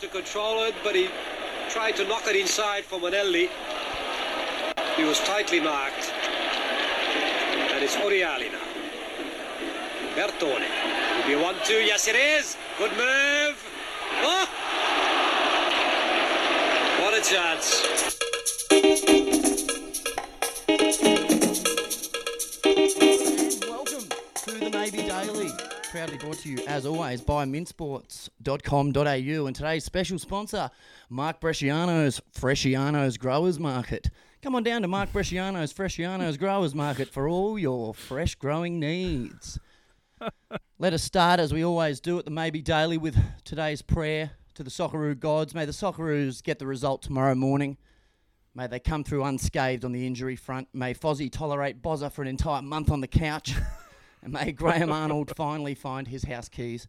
to control it, but he tried to knock it inside for Manelli. He was tightly marked. And it's Oriali now. Bertone. Will be one two. Yes, it is. Good move. Oh! What a chance. Welcome to the Maybe Daily. Proudly brought to you, as always, by minsports.com.au. And today's special sponsor, Mark Bresciano's Fresciano's Growers Market. Come on down to Mark Bresciano's Fresciano's Growers Market for all your fresh growing needs. Let us start, as we always do at the Maybe Daily, with today's prayer to the Socceroo gods. May the Socceroos get the result tomorrow morning. May they come through unscathed on the injury front. May Fozzie tolerate Bozza for an entire month on the couch. and may Graham Arnold finally find his house keys.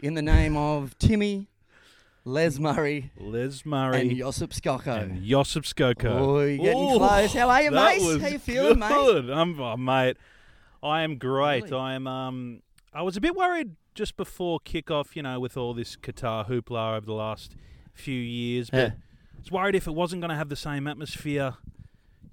In the name of Timmy, Les Murray, Les Murray, and Josip Skoko. and Josip Skoko. Oh, you're getting Ooh, close. How are you, mate? How you feeling, mate? good. I'm, oh, mate. I am great. Really? I am. Um, I was a bit worried just before kickoff. You know, with all this Qatar hoopla over the last few years, but Yeah. I was worried if it wasn't going to have the same atmosphere.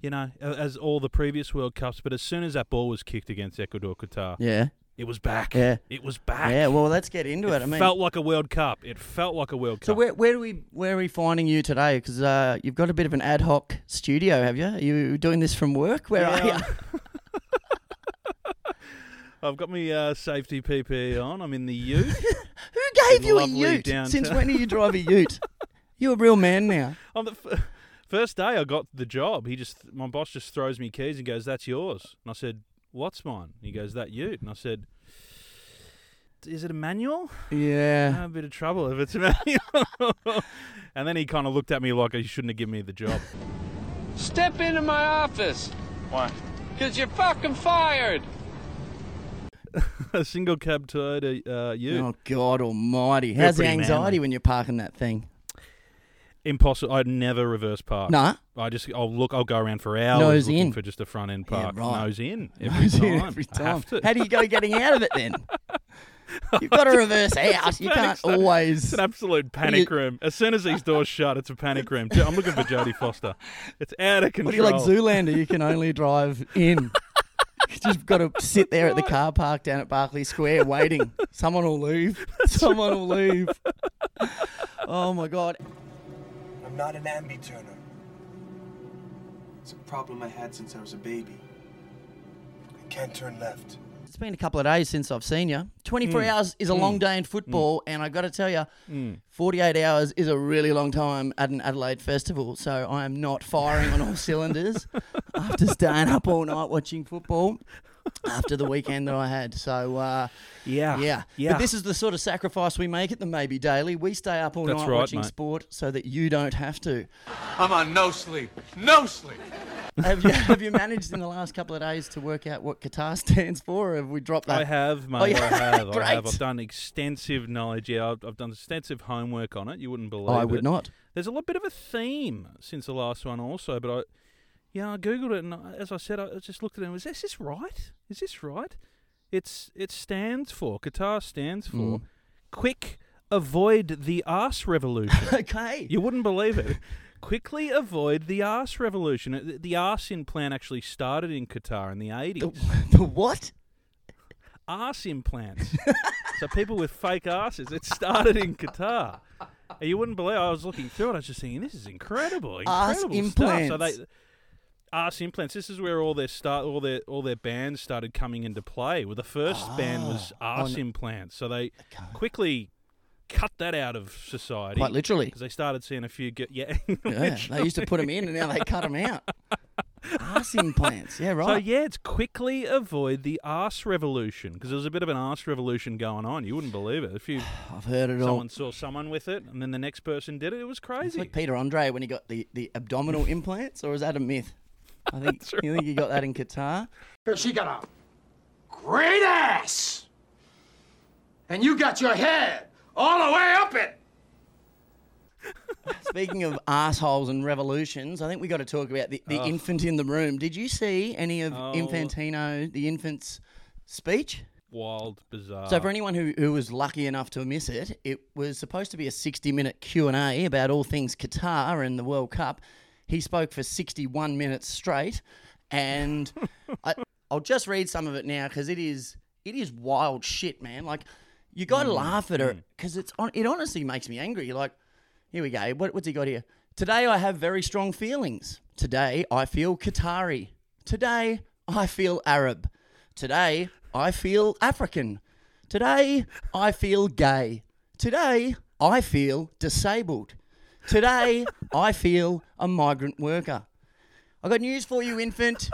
You know, as all the previous World Cups. But as soon as that ball was kicked against Ecuador, Qatar, Yeah, it was back. Yeah. It was back. yeah. Well, let's get into it. it I mean, felt like a World Cup. It felt like a World Cup. so where where do we where are we finding you today? Because uh, you've got a bit of an ad hoc studio, have you? Are you doing this from work? Where are you? I've got my uh, safety PPE on. I'm in the Ute. Who gave you a Ute? downtown. Since when do you drive a Ute? You're a real man now. On the f- first day I got the job, he just my boss just throws me keys and goes, "That's yours." And I said, "What's mine?" He goes, "That Ute." And I said, "Is it a manual?" Yeah. "Ah, a bit of trouble if it's a manual. and then he kind of looked at me like he shouldn't have given me the job. Step into my office, Why? because you're fucking fired. a single cab Toyota uh, Ute. Oh God Almighty! How's the pretty anxiety manly. when you're parking that thing? Impossible. I'd never reverse park. Nah, I just I'll look. I'll go around for hours Nose looking in. for just a front end park. Yeah, right. Nose in every Nose time. in every I time. have to. How do you go getting out of it then? You've got to reverse out. You can't always. It's an absolute panic room. As soon as these doors shut, it's a panic room. I'm looking for Jodie Foster. It's out of control. What do you like, Zoolander? You can only drive in. You just got to sit there at the car park down at Berkeley Square waiting. Someone will leave. Someone will leave. Oh my God! I'm not an ambi turner. It's a problem I had since I was a baby. I can't turn left. It's been a couple of days since I've seen you. 24 Hmm. hours is a long mm. day in football, mm. and I got to tell you, mm. 48 hours is a really long time at an Adelaide festival. So I am not firing on all cylinders after staying up all night watching football after the weekend that I had. So uh, Yeah. yeah, Yeah. But this is the sort of sacrifice we make at the Maybe Daily. We stay up all That's night right, watching mate. sport so that you don't have to. I'm on no sleep. No sleep. Have you, have you managed in the last couple of days to work out what Qatar stands for? Or have we dropped that? I have, mate. Oh, yeah. I have. I have. Great. I've done extensive knowledge. Yeah, I've, I've done extensive homework on it. You wouldn't believe I it. would not. There's a little bit of a theme since the last one, also. But I, yeah, I googled it, and I- as I said, I just looked at it. and Was this this right? Is this right? It's it stands for Qatar stands for Mm. quick avoid the arse revolution. Okay. You wouldn't believe it. Quickly avoid the arse revolution. The- The arse implant actually started in Qatar in the 80s. The, the what? Arse implants. so people with fake asses. It started in Qatar. You wouldn't believe. I was looking through it. I was just thinking, this is incredible. Arse incredible stuff. So they, arse implants. This is where all their start, all their all their bands started coming into play. Well, the first band was Ah. arse no. implants. So they quickly cut that out of society. Quite literally. because they started seeing a few get yeah. Yeah, they used to put them in and now they cut them out. Arse implants. Yeah, right. So yeah, it's quickly avoid the arse revolution because there was a bit of an arse revolution going on. You wouldn't believe it. If you I've heard it all. someone saw someone with it and then the next person did it, it was It's crazy. like Peter Andre when he got the, the abdominal implants, or is that a myth? I think you think he got that in Qatar. She got a great ass. And you got your head all the way up it. Speaking of assholes and revolutions, I think we got to talk about the, the infant in the room. Did you see any of Oh. Infantino, the infant's speech? wild, bizarre. So for anyone who, who was lucky enough to miss it, it was supposed to be a 60-minute Q&A about all things Qatar and the World Cup. He spoke for 61 minutes straight, and I, I'll just read some of it now because it is it is wild shit, man. Like you got to mm, laugh at it mm. because it's on, it honestly makes me angry. Like here we go. What, what's he got here? Today I have very strong feelings. Today I feel Qatari. Today I feel Arab. Today I feel African. Today I feel gay. Today I feel disabled. Today I feel a migrant worker. I got news for you, infant.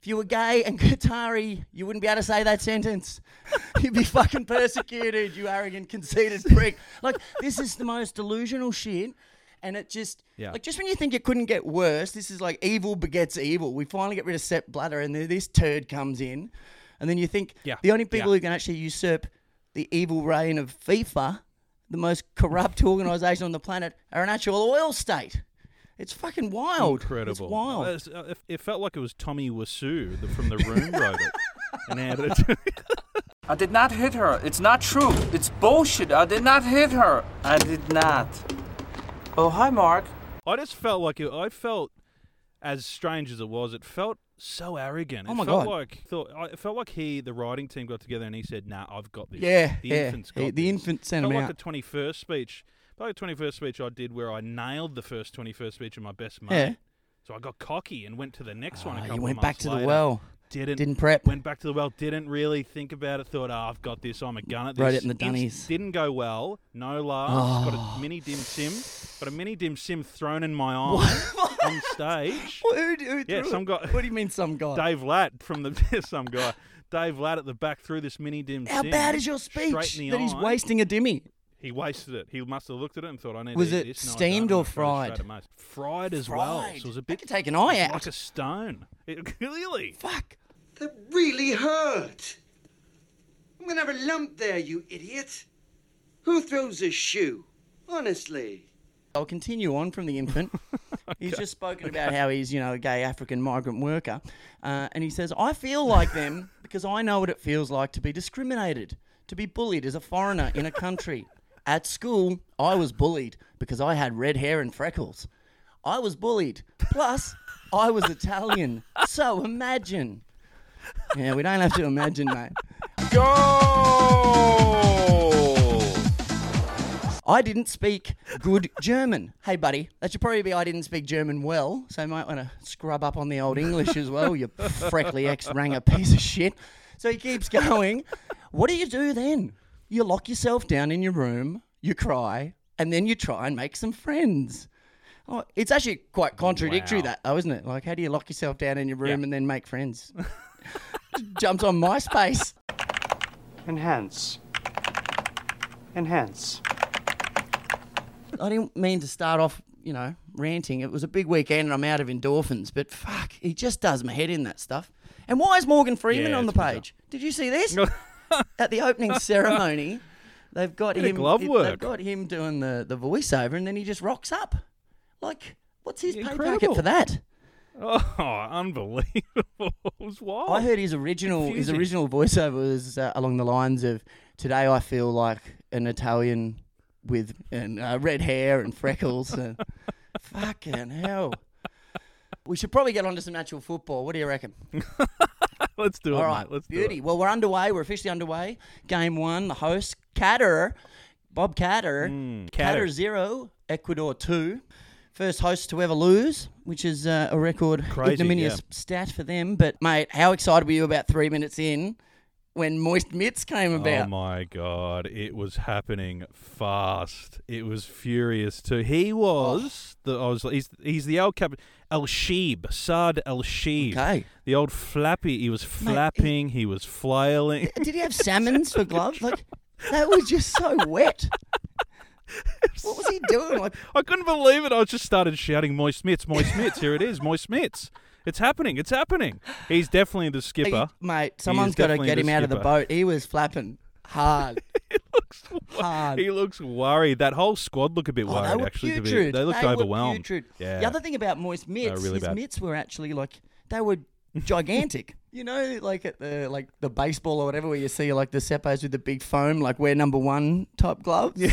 If you were gay and Qatari, you wouldn't be able to say that sentence. You'd be fucking persecuted, you arrogant, conceited prick. Like, this is the most delusional shit. And it just, Yeah. like, just when you think it couldn't get worse, this is like evil begets evil. We finally get rid of Sepp Blatter, and then this turd comes in. And then you think Yeah. the only people Yeah. who can actually usurp the evil reign of FIFA, the most corrupt organisation on the planet, are an actual oil state. It's fucking wild. Incredible. It's wild. It's- uh, it- It felt like it was Tommy Wiseau the, from the room wrote it and added it. to I did not hit her. It's not true. It's bullshit. I did not hit her. I did not. Oh, hi, Mark. I just felt like it, I felt as strange as it was. It felt so arrogant. Oh it my felt God. Like thought I- it felt like he, the writing team, got together and he said, "Nah, I've got this." Yeah, the yeah. infant's He- got the this." infant sent felt him like out. a twenty-first speech. Felt like a twenty-first speech I did where I nailed the first twenty-first speech of my best mate. Yeah. So I got cocky and went to the next one. A Ah, couple you went back to the well. Didn't Didn't prep. Went back to the well. Didn't really think about it. Thought, oh, I've got this. I'm a gun at this. Wrote it in the dunnies. Didn't go well. No laughs. Got Oh. a mini dim sim. Got a mini dim sim thrown in my eye on stage. Who, who Yeah, threw some guy- What do you mean, some guy? Dave Latt from the some guy. Dave Latt at the back threw this mini dim How sim bad is your speech in the that he's wasting a dimmy? He wasted it. He must have looked at it and thought, I need Was to eat it this. Steamed don't. or I'm gonna throw it fried? straight at most. Fried as well. So it was a That bit could take an eye out. like a stone. It, clearly. Fuck. That really hurt. I'm gonna have a lump there, you idiot. Who throws a shoe? Honestly. I'll continue on from the infant. He's just spoken about how he's, you know, a gay African migrant worker. Uh, and he says, I feel like them because I know what it feels like to be discriminated, to be bullied as a foreigner in a country. At school, I was bullied because I had red hair and freckles. I was bullied. Plus, I was Italian. So imagine. Yeah, we don't have to imagine, mate. I didn't speak good German. Hey, buddy, that should probably be I didn't speak German well, so you might want to scrub up on the old English as well, you freckly ex-ranger piece of shit. So he keeps going. What do you do then? You lock yourself down in your room, you cry, and then you try and make some friends. Oh, it's actually quite contradictory, Wow. that, though, isn't it? Like, how do you lock yourself down in your room and then make friends? Jumps on MySpace. Enhance. Enhance. I didn't mean to start off, you know, ranting. It was a big weekend and I'm out of endorphins, but fuck, he just does my head in that stuff. And why is Morgan Freeman Yeah, on the page? Did you see this? At the opening ceremony, they've got him. glove They've got him doing the, the voiceover, and then he just rocks up. Like, what's his pay packet for that? Oh, unbelievable. it was wild. I heard his original his original voiceover was uh, along the lines of "Today I feel like an Italian with and uh, red hair and freckles." and fucking hell. We should probably get on to some actual football. What do you reckon? Let's do it, All right, mate. Let's do beauty. it. Well, we're underway. We're officially underway. Game one. The host, Catter, Bob Katter, Mm, Catter Catter. zero, Ecuador two. First host to ever lose, which is uh, a record Crazy, ignominious yeah. stat for them. But mate, how excited were you about three minutes in when Moist Mitts came oh, about. Oh my god, it was happening fast. It was furious too. He was oh. the I was he's he's the old captain Al-Sheeb, Saad Al-Sheeb. Okay. The old flappy. He was Mate, he- flapping, he was flailing. Did he have salmons for gloves? Like that was just so wet. what was he doing? Like I couldn't believe it. I just started shouting Moist Mitts, Moist Mitts. Here it is, Moist Mitts. It's happening. It's happening. He's definitely the skipper. He- mate, someone's got to get him out of the skipper. boat. He was flapping hard. hard. He looks worried. That whole squad look a bit Oh, worried. they were actually, to be- they looked were overwhelmed. Yeah. The other thing about Moist mitts, really his bad. mitts were actually like they were gigantic. You know, like at the like the baseball or whatever, where you see like the seppos with the big foam, like wear number one type gloves. Yeah,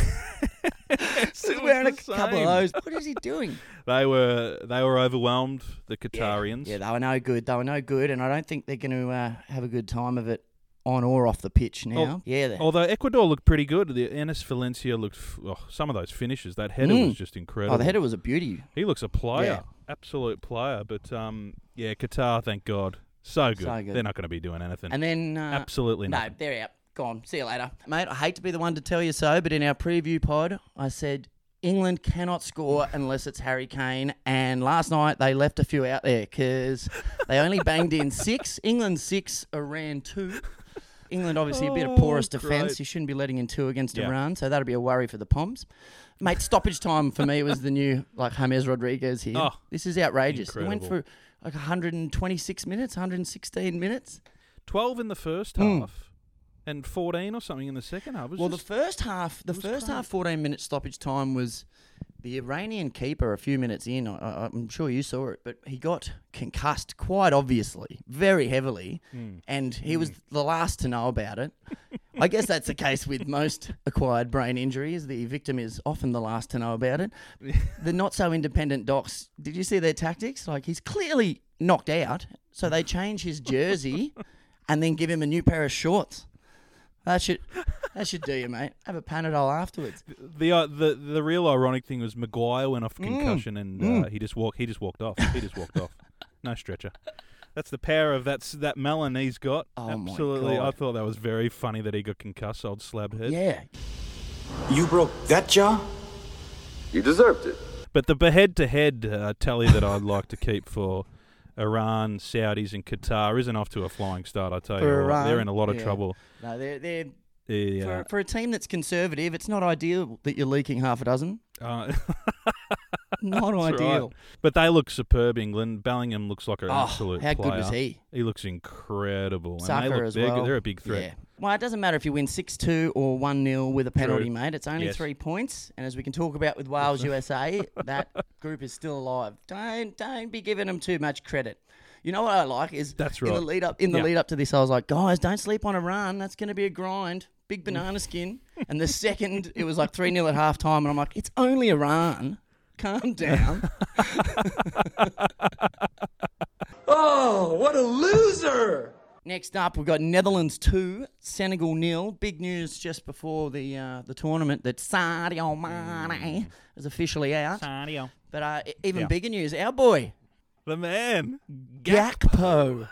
He's wearing a the couple of those. What is he doing? They were they were overwhelmed. The Qatarians. Yeah, they were no good. They were no good, and I don't think they're going to uh, have a good time of it on or off the pitch now. Yeah, Although Ecuador looked pretty good. The Enner Valencia looked. Oh, some of those finishes. That header Mm. was just incredible. oh, the header was a beauty. He looks a player, Yeah. absolute player. But um, yeah, Qatar, thank God, so good. So good. They're not going to be doing anything. And then uh, Absolutely no, nothing. they're out. Gone. See you later, mate. I hate to be the one to tell you so, but in our preview pod, I said England cannot score unless it's Harry Kane. And last night they left a few out there because they only banged in six. England six, Iran two. England obviously a bit of porous Oh, defence. You shouldn't be letting in two against Yeah. Iran, so that'll be a worry for the Poms. Mate, stoppage time for me was the new like James Rodriguez here. Oh, this is outrageous. It went incredible. for like 126 minutes, 116 minutes. Twelve in the first Mm. half, and fourteen or something in the second half. Was Well, just- the first half, the first great. half, fourteen minute stoppage time was the Iranian keeper. A few minutes in, I, I'm sure you saw it, but he got concussed quite obviously, very heavily, Mm. and he was the last to know about it. I guess that's the case with most acquired brain injuries. The victim is often the last to know about it. the not so independent docs. Did you see their tactics? Like he's clearly knocked out, so they change his jersey and then give him a new pair of shorts. That should that should do you, mate. Have a Panadol afterwards. the uh, the the real ironic thing was Maguire went off concussion and Mm. Uh, he just walked he just walked off. He just walked off. No stretcher. That's the power of that's that melon he's got. Oh my Absolutely. I thought that was very funny that he got concussed, old slab head. Yeah. You broke that jaw? You deserved it. But the head to head tally that I'd like to keep for Iran, Saudis, and Qatar isn't off to a flying start. I tell you, For what. they're in a lot of yeah. trouble. No, they're they're Yeah, for, for a team that's conservative. It's not ideal that you're leaking half a dozen. Uh, Not That's right. ideal. But they look superb, England. Bellingham looks like an Oh, absolute how good player. was he? He looks incredible. Saka they look as big. well. They're a big threat. Yeah. Well, it doesn't matter if you win 6 2 or 1 0 with a penalty, True. mate. It's only Yes. three points. And as we can talk about with Wales USA, that group is still alive. Don't don't be giving them too much credit. You know what I like is That's right. in the lead up in the Yeah. lead up to this, I was like, guys, don't sleep on Iran. That's going to be a grind. Big banana skin. And the second it was like 3 0 at half time, and I'm like, it's only Iran. Calm down. Oh, what a loser! Next up, we've got Netherlands two, Senegal nil. Big news just before the uh, the tournament that Sadio Mane is officially out. Sadio. But uh, even Yeah. bigger news, our boy The man. Gakpo.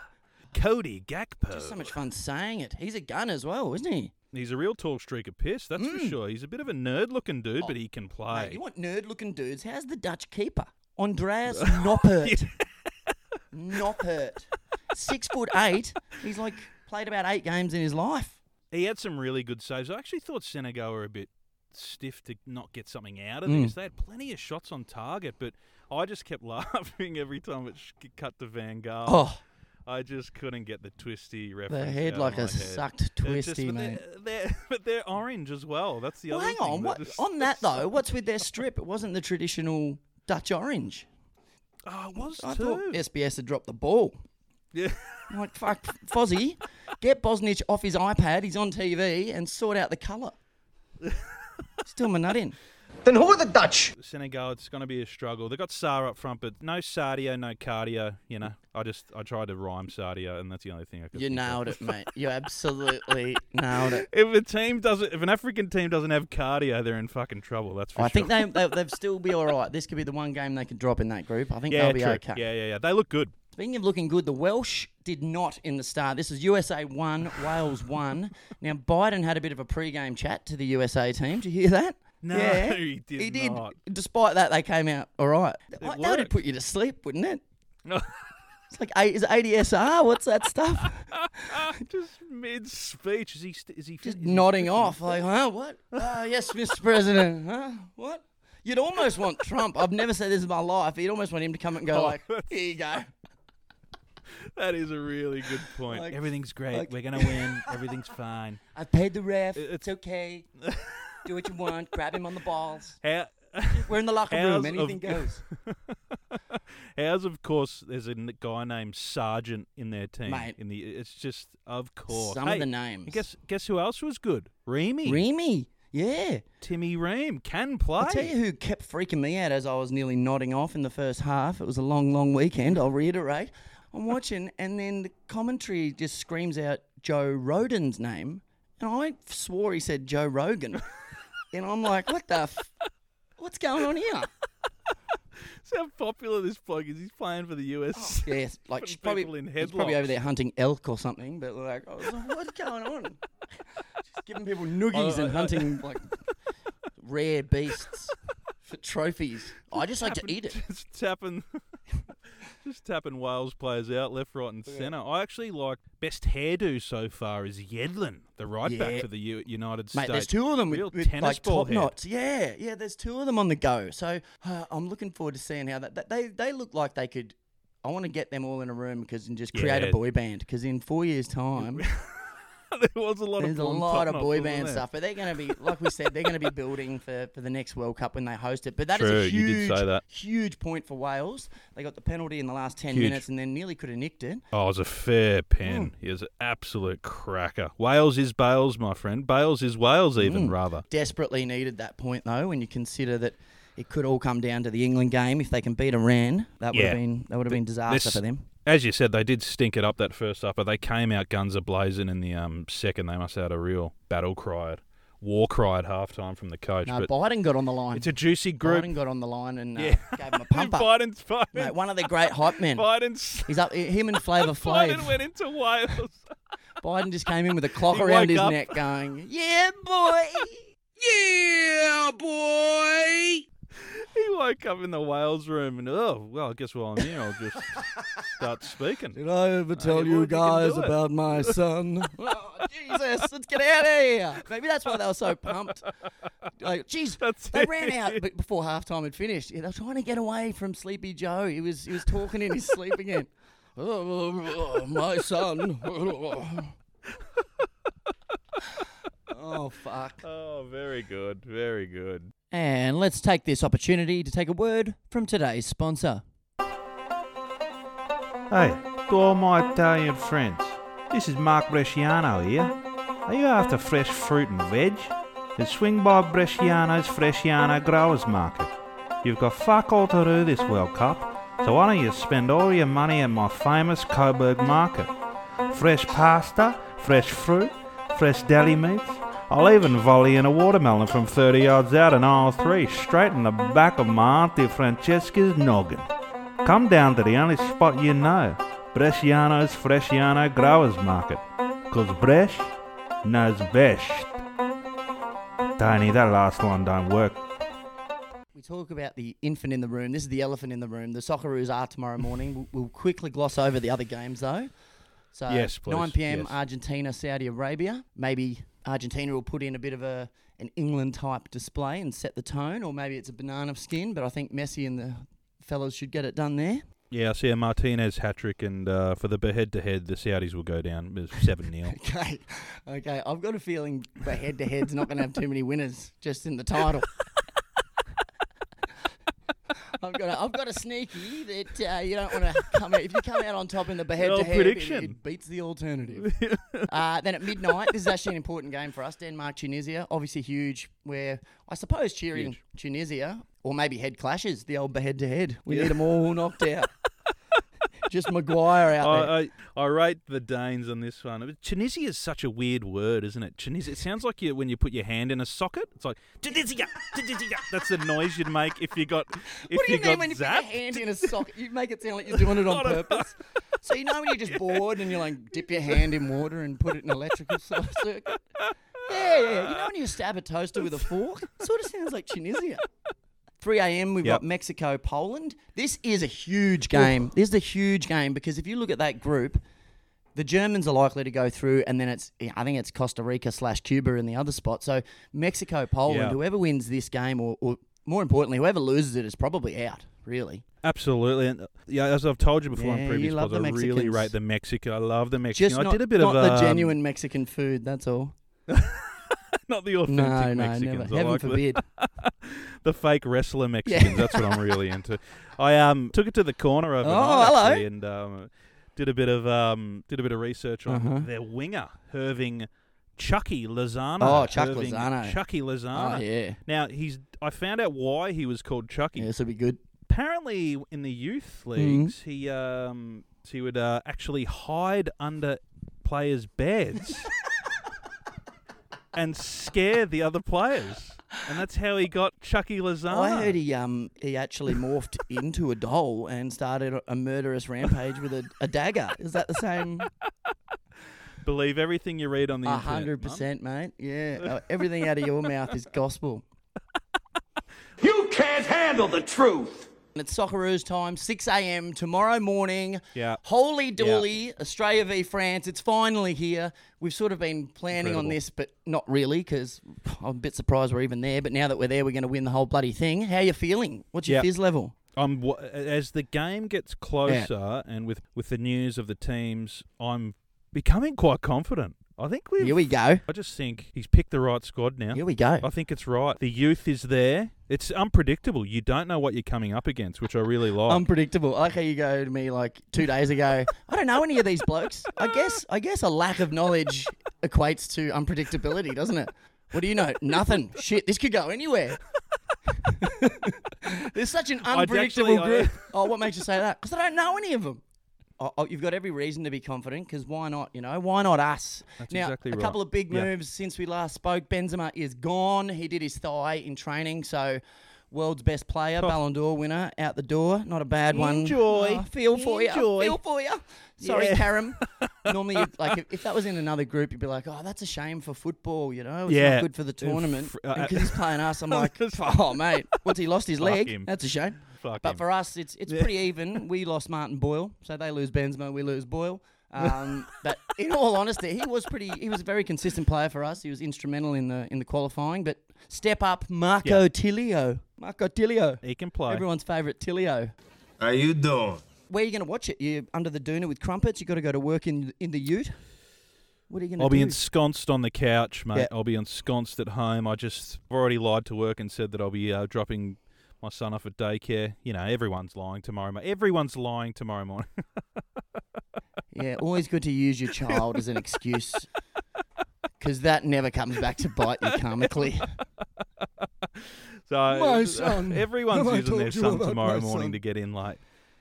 Cody Gakpo. Just so much fun saying it. He's a gun as well, isn't he? He's a real tall streak of piss, that's for sure. He's a bit of a nerd looking dude, but he can play. Mm. Oh. Mate, you want nerd-looking dudes? How's the Dutch keeper, Andries Noppert? Noppert, six foot eight. He's like played about eight games in his life. He had some really good saves. I actually thought Senegal were a bit stiff to not get something out of Mm. this. They had plenty of shots on target, but I just kept laughing every time it sh- cut to Van Gaal. Oh. I just couldn't get the twisty reference. head like a head. sucked just- twisty, but mate. They're, they're, but they're orange as well. That's the Well, other hang thing. on. that What, this- on that though, what's with their strip? It wasn't the traditional Dutch orange. Oh, it was I too. thought SBS had dropped the ball. Yeah. I'm like, fuck, Fozzie, get Bosnich off his iPad. He's on TV and sort out the colour. Still my nut in. Then who are the Dutch? Senegal, it's going to be a struggle. They got Sarr up front, but no Sadio, no cardio. You know, I just I tried to rhyme Sadio, and that's the only thing I could. You think of. nailed it, mate. You absolutely nailed it. If a team doesn't, if an African team doesn't have cardio, they're in fucking trouble. That's for sure. I sure. think they, they they'll still be all right. This could be the one game they could drop in that group. I think yeah, they'll be true. okay. Yeah, yeah, yeah. They look good. Speaking of looking good, the Welsh did not in the start. This is USA one, Wales one. Now Biden had a bit of a pre-game chat to the USA team. Did you hear that? No, yeah, he did He did. not. Despite that, they came out all right. That would put you to sleep, wouldn't it? No. It's like is it ADSR? What's that stuff? just mid speech, is he? St- is he? Just is nodding finished? off, like, huh? What? Ah, yes, Mr. President. Huh? What? You'd almost want Trump. I've never said this in my life. You'd almost want him to come and go Oh, like, here you go. That is a really good point. Like- Everything's great. like- We're gonna win. Everything's fine. I paid the ref. It- It's okay. Do what you want. Grab him on the balls. How? We're in the locker room. Anything of- goes. Ours, of course, there's a guy named Sargent in their team. Mate. In the, it's just, of course. Some of the names. Guess, guess who else was good? Reamy. Reamy. Yeah. Timmy Ream can play. I'll tell you who kept freaking me out as I was nearly nodding off in the first half. It was a long, long weekend, I'll reiterate. I'm watching, and then the commentary just screams out Joe Rodon's name. And I swore he said Joe Rogan. and I'm like, what the f- What's going on here? See how popular this bloke is. He's playing for the US. Oh, yes, like she's probably, people in he's probably over there hunting elk or something. But like, I was like, what's going on? Just giving people noogies I- and I- hunting like rare beasts for trophies. I just like to eat it. Just tapping, just tapping Wales players out left, right, and centre. I actually like best hairdo so far is Yedlin, the right Yeah. back for the U- United Mate, States. there's two of them Real with, with tennis like ball top head. knots. Yeah, yeah. There's two of them on the go. So uh, I'm looking forward to seeing how that, that they they look like they could. I want to get them all in a room because and just create Yeah. a boy band. Because in four years' time, there was a lot there's of a lot of boy band stuff. But they're going to be, like we said, they're going to be building for, for the next World Cup when they host it. But that is True, a you did huge, say that. huge point for Wales. They got the penalty in the last ten Huge. minutes and then nearly could have nicked it. Oh, it was a fair pen. He was an absolute cracker. Wales is Bales, my friend. Bales is Wales, even Mm. rather. Desperately needed that point though, when you consider that it could all come down to the England game. If they can beat Iran, that would Yeah. have been that would have been disaster This- for them. As you said, they did stink it up that first half, but they came out guns a blazing in the um, second. They must have had a real battle cry, at- war cry at halftime from the coach. No, but Biden got on the line. it's a juicy group. Biden got on the line and uh, Yeah. gave him a pump up. Biden's Biden. Mate, one of the great hype men. Biden's He's up. Him and Flavor Flav. Biden went into Wales. Biden just came in with a clock He around his up. neck, going, "Yeah, boy." Yeah, boy! He woke up in the Wales room and oh well, I guess while I'm here, I'll just start speaking. Did I ever uh, tell you you would, you can guys it. about my son? oh, Jesus, let's get out of here. Maybe that's why they were so pumped. Like, geez, That's they it. ran out b- before halftime had finished. Yeah, they were trying to get away from Sleepy Joe. He was he was talking in his sleep again. Oh, oh, oh, my son. Oh, oh, oh, fuck. Oh, very good, very good. And let's take this opportunity to take a word from today's sponsor. Hey, to all my Italian friends, this is Mark Bresciano here. Are you after fresh fruit and veg? Then swing by Bresciano's Fresciano Growers Market. You've got fuck all to do this World Cup, so why don't you spend all your money at my famous Coburg Market? Fresh pasta, fresh fruit, fresh deli meats. I'll even volley in a watermelon from 30 yards out in aisle 3, straight in the back of my Auntie Francesca's noggin. Come down to the only spot you know, Bresciano's Fresciano Growers Market. Cause Brescia knows best. Tony, that last one don't work. We talk about the infant in the room. This is the elephant in the room. The Socceroos are tomorrow morning. We'll, we'll quickly gloss over the other games though. So Yes, please. 9 p.m. Yes. Argentina, Saudi Arabia. Maybe Argentina will put in a bit of a an England type display and set the tone, or maybe it's a banana skin. But I think Messi and the fellas should get it done there. Yeah, I see a Martinez hat trick, and uh, for the head to head, the Saudis will go down seven 0 Okay, okay. I've got a feeling the head to head's not going to have too many winners just in the title. I've got a, I've got a sneaky that uh, you don't want to come out. If you come out on top in the head to head, it, beats the alternative. uh, then at midnight, this is actually an important game for us. Denmark, Tunisia, obviously huge. Where I suppose cheering Huge. Tunisia or maybe head clashes, the old head to head. We need them all knocked out. Just Maguire out there. I, I, I rate the Danes on this one. Tunisia is such a weird word, isn't it? Tunisia. It sounds like you when you put your hand in a socket. It's like Tunisia, Tunisia. That's the noise you'd make if you got if What do you, got mean when you put your hand in a socket? You make it sound like you're doing it on I know. purpose. So you know when you're just bored and you like dip your hand in water and put it in electrical cir- circuit. Yeah, yeah. You know when you stab a toaster with a fork? It sort of sounds like Tunisia. 3 a.m. We've Yep. got Mexico, Poland. This is a huge game. This is a huge game because if you look at that group, the Germans are likely to go through, and then it's I think it's Costa Rica slash Cuba in the other spot. So Mexico, Poland. Yeah. Whoever wins this game, or, or more importantly, whoever loses it is probably out. Really. Absolutely, and uh, yeah, as I've told you before Yeah, on previous pods, I really rate the Mexican. I love the Mexican. Just I not, did a bit not of the um, genuine Mexican food. That's all. not the authentic No, no, Mexicans. never. I Heaven like the- forbid. the fake wrestler Mexicans. That's what I'm really into. I um took it to the corner overnight Oh, hello. actually, and um, did a bit of um did a bit of research on Uh-huh. their winger Irving Chucky Lozano. Oh, Chuck Irving Lozano. Chucky Lozano. Oh, yeah. Now he's. I found out why he was called Chucky. Yeah, this will be good. Apparently, in the youth Mm-hmm. leagues, he um he would uh, actually hide under players' beds and scare the other players, and that's how he got Chucky Lozano. I heard he um he actually morphed into a doll and started a murderous rampage with a, a dagger. Is that the same? Believe everything you read on the A internet. hundred percent, mate. Yeah, Uh, everything out of your mouth is gospel. You can't handle the truth. It's Socceroos time, 6 a.m. tomorrow morning. Yeah. Holy dooly, Australia v France. It's finally here. We've sort of been planning on this, but not really because I'm a bit surprised we're even there. But now that we're there, we're going to win the whole bloody thing. How are you feeling? What's your Yep. fizz level? I'm as the game gets closer, and with with the news of the teams, I'm becoming quite confident. I think we. Here we go. I just think he's picked the right squad now. Here we go. I think it's right. The youth is there. It's unpredictable. You don't know what you're coming up against, which I really like. Unpredictable. I like how you go to me like two days ago. I don't know any of these blokes. I guess I guess a lack of knowledge equates to unpredictability, doesn't it? What do you know? Nothing. Shit, this could go anywhere. There's such an unpredictable actually- I- group. Oh, what makes you say that? Because I don't know any of them. Oh, oh, you've got every reason to be confident because why not? You know, why not us? That's now, exactly a right. couple of big Yeah. moves since we last spoke. Benzema is gone. He did his thigh in training, so world's best player, Ballon d'Or winner, out the door. Not a bad one. Enjoy. Oh, feel for you. Enjoy. Feel for you. Sorry, Yeah. Karim. Normally, like if, if that was in another group, you'd be like, "Oh, that's a shame for football." You know, it's Yeah. not good for the tournament. fr- uh, Because he's playing us, I'm like, "Oh, mate, what's he lost his leg? him. That's a shame." Fuck But him. for us, it's it's Yeah. pretty even. We lost Martin Boyle, so they lose Benzema, we lose Boyle. Um, but in all honesty, he was pretty. He was a very consistent player for us. He was instrumental in the in the qualifying. But step up, Marco Yeah. Tilio. Marco Tilio. He can play. Everyone's favourite Tilio. How you doing? Where are you going to watch it? You under the doona with crumpets? You got to go to work in in the Ute. What are you going to do? I'll do? be ensconced on the couch, mate. Yeah. I'll be ensconced at home. I just I've already lied to work and said that I'll be uh, dropping my son off at daycare. You know, everyone's lying tomorrow. mo- Everyone's lying tomorrow morning. Yeah, always good to use your child as an excuse. Because that never comes back to bite you karmically. So My son. everyone's using their son tomorrow morning son? to get in late.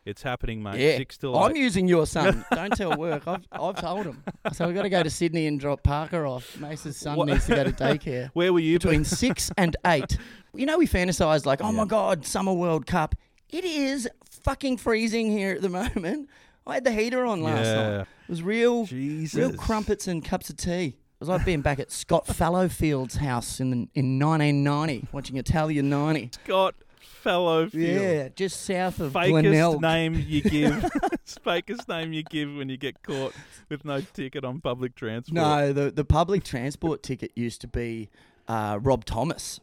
It's happening, mate. Yeah, Six till I'm eight. using your son. Don't tell work. I've, I've told him. So we've got to go to Sydney and drop Parker off. Mace's son What- needs to go to daycare. Where were you? Between six and eight. You know, we fantasize like, oh my God, Summer World Cup. It is fucking freezing here at the moment. I had the heater on last Yeah. night. It was real, Jesus. real crumpets and cups of tea. It was like being back at Scott Fallowfield's house in the, in 1990, watching Italian 90. Scott Fellow. Yeah, just south of Fakest Glenelg. name you give. Fakest name you give when you get caught with no ticket on public transport. No, the the public transport ticket used to be uh, Rob Thomas.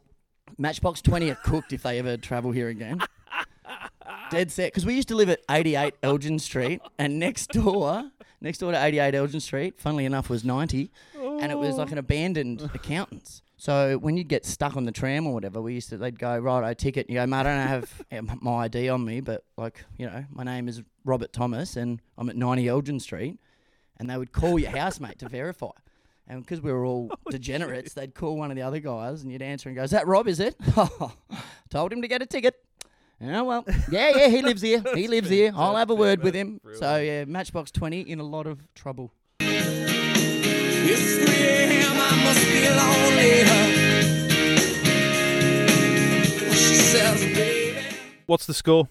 Matchbox 20 are cooked if they ever travel here again. Dead set. Because we used to live at 88 Elgin Street, and next door, next door to 88 Elgin Street, funnily enough, was 90, and it was like an abandoned accountant's. So when you'd get stuck on the tram or whatever, we used to they'd go right, I ticket. You go, mate, I don't have my ID on me, but like you know, my name is Robert Thomas, and I'm at 90 Elgin Street, and they would call your housemate to verify. And because we were all degenerates, they'd call one of the other guys, and you'd answer and go, "Is that Rob? Is it?" Told him to get a ticket. Oh well, yeah, yeah, he lives here. He lives here. I'll have a word with him. So yeah, Matchbox Twenty in a lot of trouble. What's the score?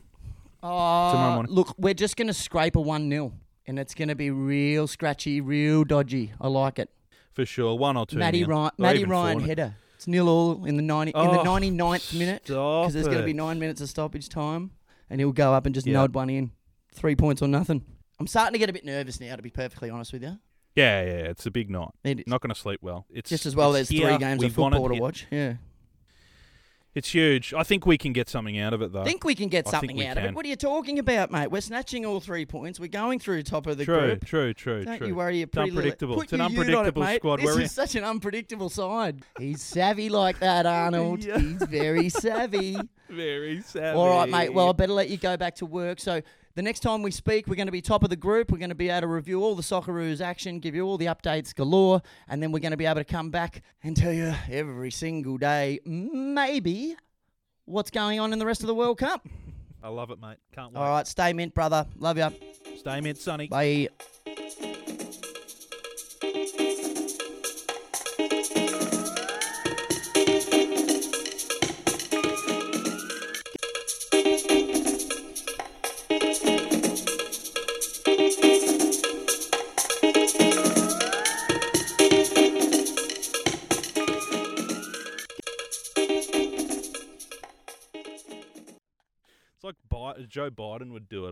Oh, Tomorrow morning. look, we're just gonna scrape a one 0 and it's gonna be real scratchy, real dodgy. I like it. For sure. One or two. Matty nil. Ryan, Or Matty Ryan four. header. It's nil all in the ninety in the Oh, 99th minute because there's going to be nine minutes of stoppage time, and he'll go up and just Yeah. nod one in, three points or nothing. I'm starting to get a bit nervous now, to be perfectly honest with you. Yeah, yeah, it's a big night. It is. Not going to sleep well. It's Just as well, it's there's here. three games We of want it football to watch. Yeah. It's huge. I think we can get something out of it, though. think we can get I think something we out of it. can. What are you talking about, mate? We're snatching all three points. We're going through top of the True, group. true, true, Don't true. you worry, you're It's pretty little- unpredictable. Put It's an your ute on unpredictable it, mate. squad. This We're in- is such an unpredictable side. He's savvy like that, Arnold. Yeah. He's very savvy. Very savvy. All right, mate. Well, I better let you go back to work. So the next time we speak, we're going to be top of the group. We're going to be able to review all the Socceroos action, give you all the updates galore, and then we're going to be able to come back and tell you every single day, maybe, what's going on in the rest of the World Cup. I love it, mate. Can't wait. All right, stay mint, brother. Love you. Stay mint, Sonny. Bye.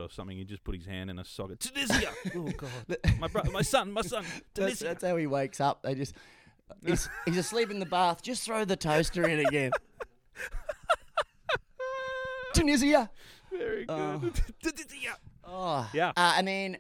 Or something. He'd just put his hand in a socket. Tunisia. oh God. My brother, my son, my son. That's, that's how he wakes up. They just he's, he's asleep in the bath. Just throw the toaster in again. Tunisia. Very good. Oh. Tunisia. Oh, Yeah. Uh, and then